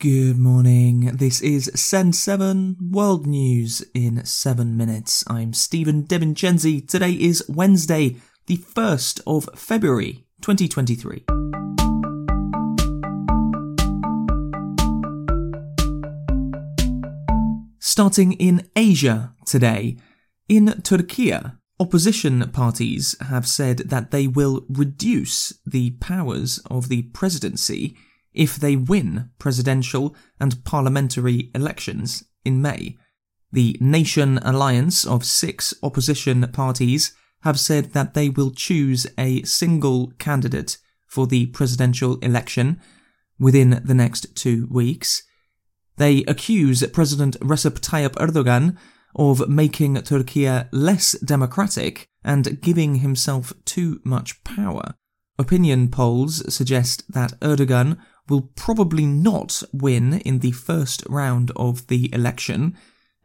Good morning. This is Send 7 World News in 7 minutes. I'm Stephen DeVincenzi. Today is Wednesday, the 1st of February 2023. Starting in Asia today, in Turkey, opposition parties have said that they will reduce the powers of the presidency if they win presidential and parliamentary elections in May. The Nation Alliance of six opposition parties have said that they will choose a single candidate for the presidential election within the next two weeks. They accuse President Recep Tayyip Erdogan of making Turkey less democratic and giving himself too much power. Opinion polls suggest that Erdogan will probably not win in the first round of the election,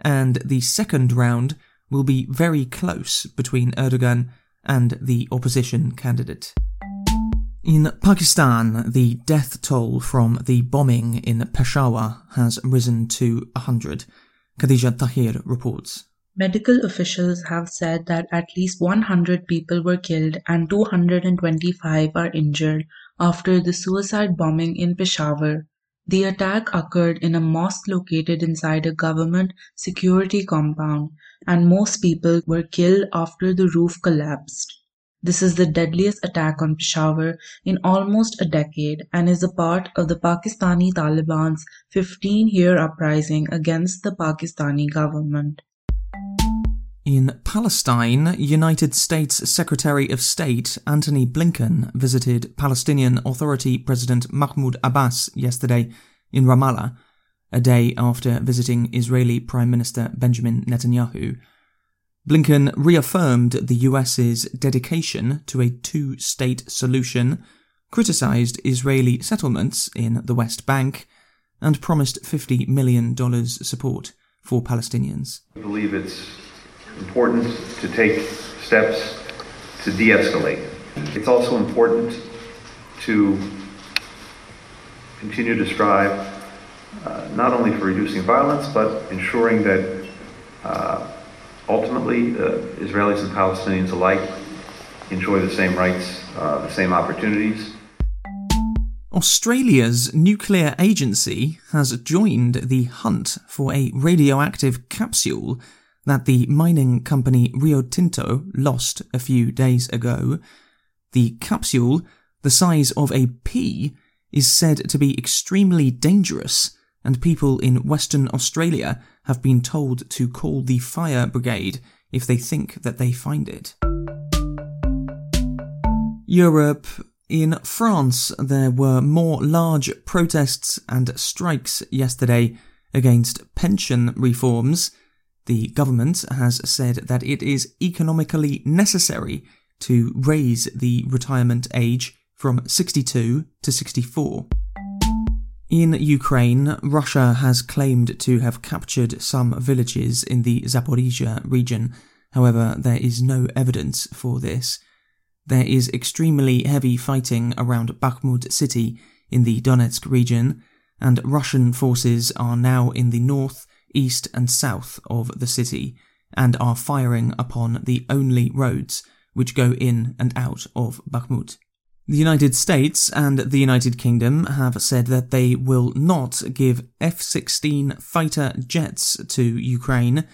and the second round will be very close between Erdogan and the opposition candidate. In Pakistan, the death toll from the bombing in Peshawar has risen to 100. Khadija Tahir reports. Medical officials have said that at least 100 people were killed and 225 are injured after the suicide bombing in Peshawar. The attack occurred in a mosque located inside a government security compound, and most people were killed after the roof collapsed. This is the deadliest attack on Peshawar in almost a decade and is a part of the Pakistani Taliban's 15 year uprising against the Pakistani government. In Palestine, United States Secretary of State Antony Blinken visited Palestinian Authority President Mahmoud Abbas yesterday in Ramallah, a day after visiting Israeli Prime Minister Benjamin Netanyahu. Blinken reaffirmed the US's dedication to a two state solution, criticised Israeli settlements in the West Bank, and promised $50 million support for Palestinians. I believe it's important to take steps to de escalate. It's also important to continue to strive uh, not only for reducing violence, but ensuring that uh, ultimately, uh, Israelis and Palestinians alike enjoy the same rights, uh, the same opportunities. Australia's nuclear agency has joined the hunt for a radioactive capsule that the mining company Rio Tinto lost a few days ago. The capsule, the size of a pea, is said to be extremely dangerous, and people in Western Australia have been told to call the fire brigade if they think that they find it. Europe. In France, there were more large protests and strikes yesterday against pension reforms. The government has said that it is economically necessary to raise the retirement age from 62 to 64. In Ukraine, Russia has claimed to have captured some villages in the Zaporizhia region. However, there is no evidence for this. There is extremely heavy fighting around Bakhmut city in the Donetsk region, and Russian forces are now in the north, east, and south of the city and are firing upon the only roads which go in and out of Bakhmut. The United States and the United Kingdom have said that they will not give F 16 fighter jets to Ukraine.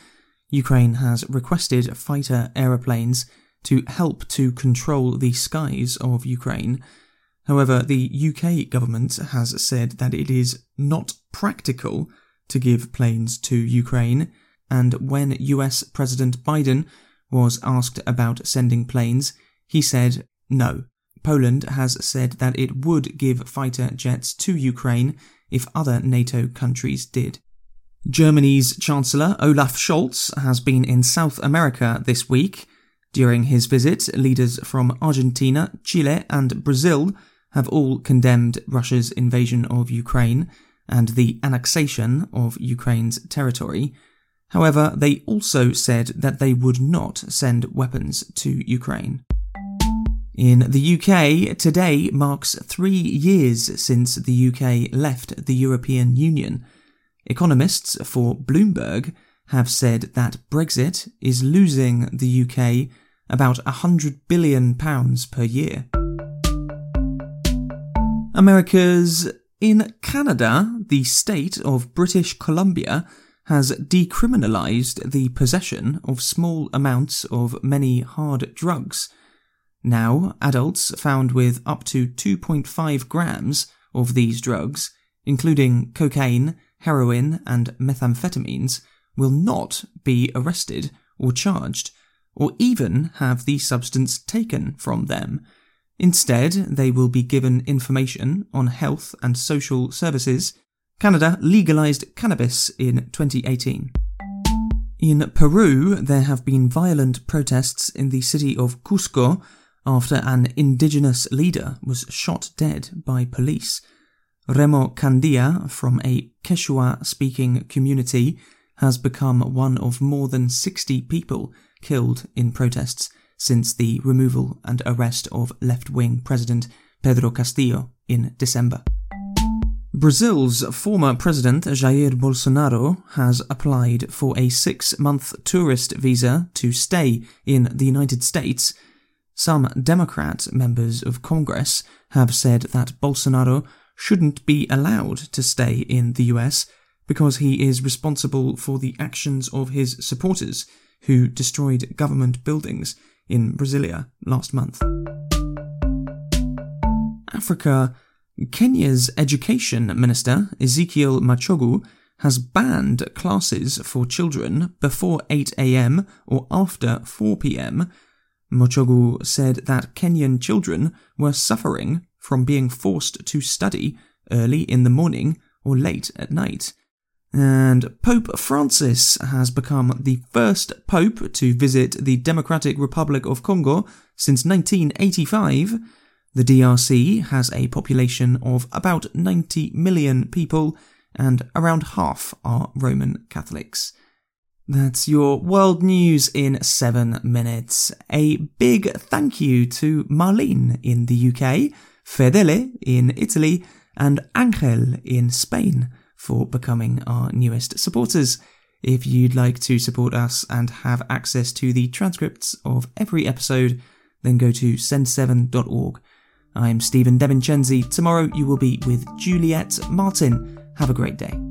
Ukraine has requested fighter aeroplanes to help to control the skies of Ukraine. However, the UK government has said that it is not practical to give planes to Ukraine, and when US President Biden was asked about sending planes, he said no. Poland has said that it would give fighter jets to Ukraine if other NATO countries did. Germany's Chancellor Olaf Scholz has been in South America this week. During his visit, leaders from Argentina, Chile, and Brazil have all condemned Russia's invasion of Ukraine and the annexation of Ukraine's territory. However, they also said that they would not send weapons to Ukraine. In the UK, today marks three years since the UK left the European Union. Economists for Bloomberg have said that Brexit is losing the UK about £100 billion per year. Americas in Canada, the state of British Columbia has decriminalised the possession of small amounts of many hard drugs. Now, adults found with up to 2.5 grams of these drugs, including cocaine, heroin, and methamphetamines, will not be arrested or charged, or even have the substance taken from them. Instead, they will be given information on health and social services. Canada legalized cannabis in 2018. In Peru, there have been violent protests in the city of Cusco after an indigenous leader was shot dead by police. Remo Candia, from a Quechua speaking community, has become one of more than 60 people killed in protests since the removal and arrest of left wing President Pedro Castillo in December. Brazil's former president Jair Bolsonaro has applied for a six month tourist visa to stay in the United States. Some Democrat members of Congress have said that Bolsonaro shouldn't be allowed to stay in the US because he is responsible for the actions of his supporters who destroyed government buildings in Brasilia last month. Africa Kenya's education minister, Ezekiel Machogu, has banned classes for children before 8 am or after 4 pm. Machogu said that Kenyan children were suffering from being forced to study early in the morning or late at night. And Pope Francis has become the first pope to visit the Democratic Republic of Congo since 1985. The DRC has a population of about 90 million people, and around half are Roman Catholics. That's your world news in seven minutes. A big thank you to Marlene in the UK, Fedele in Italy, and Angel in Spain for becoming our newest supporters. If you'd like to support us and have access to the transcripts of every episode, then go to send7.org. I'm Stephen DeVincenzi. Tomorrow you will be with Juliet Martin. Have a great day.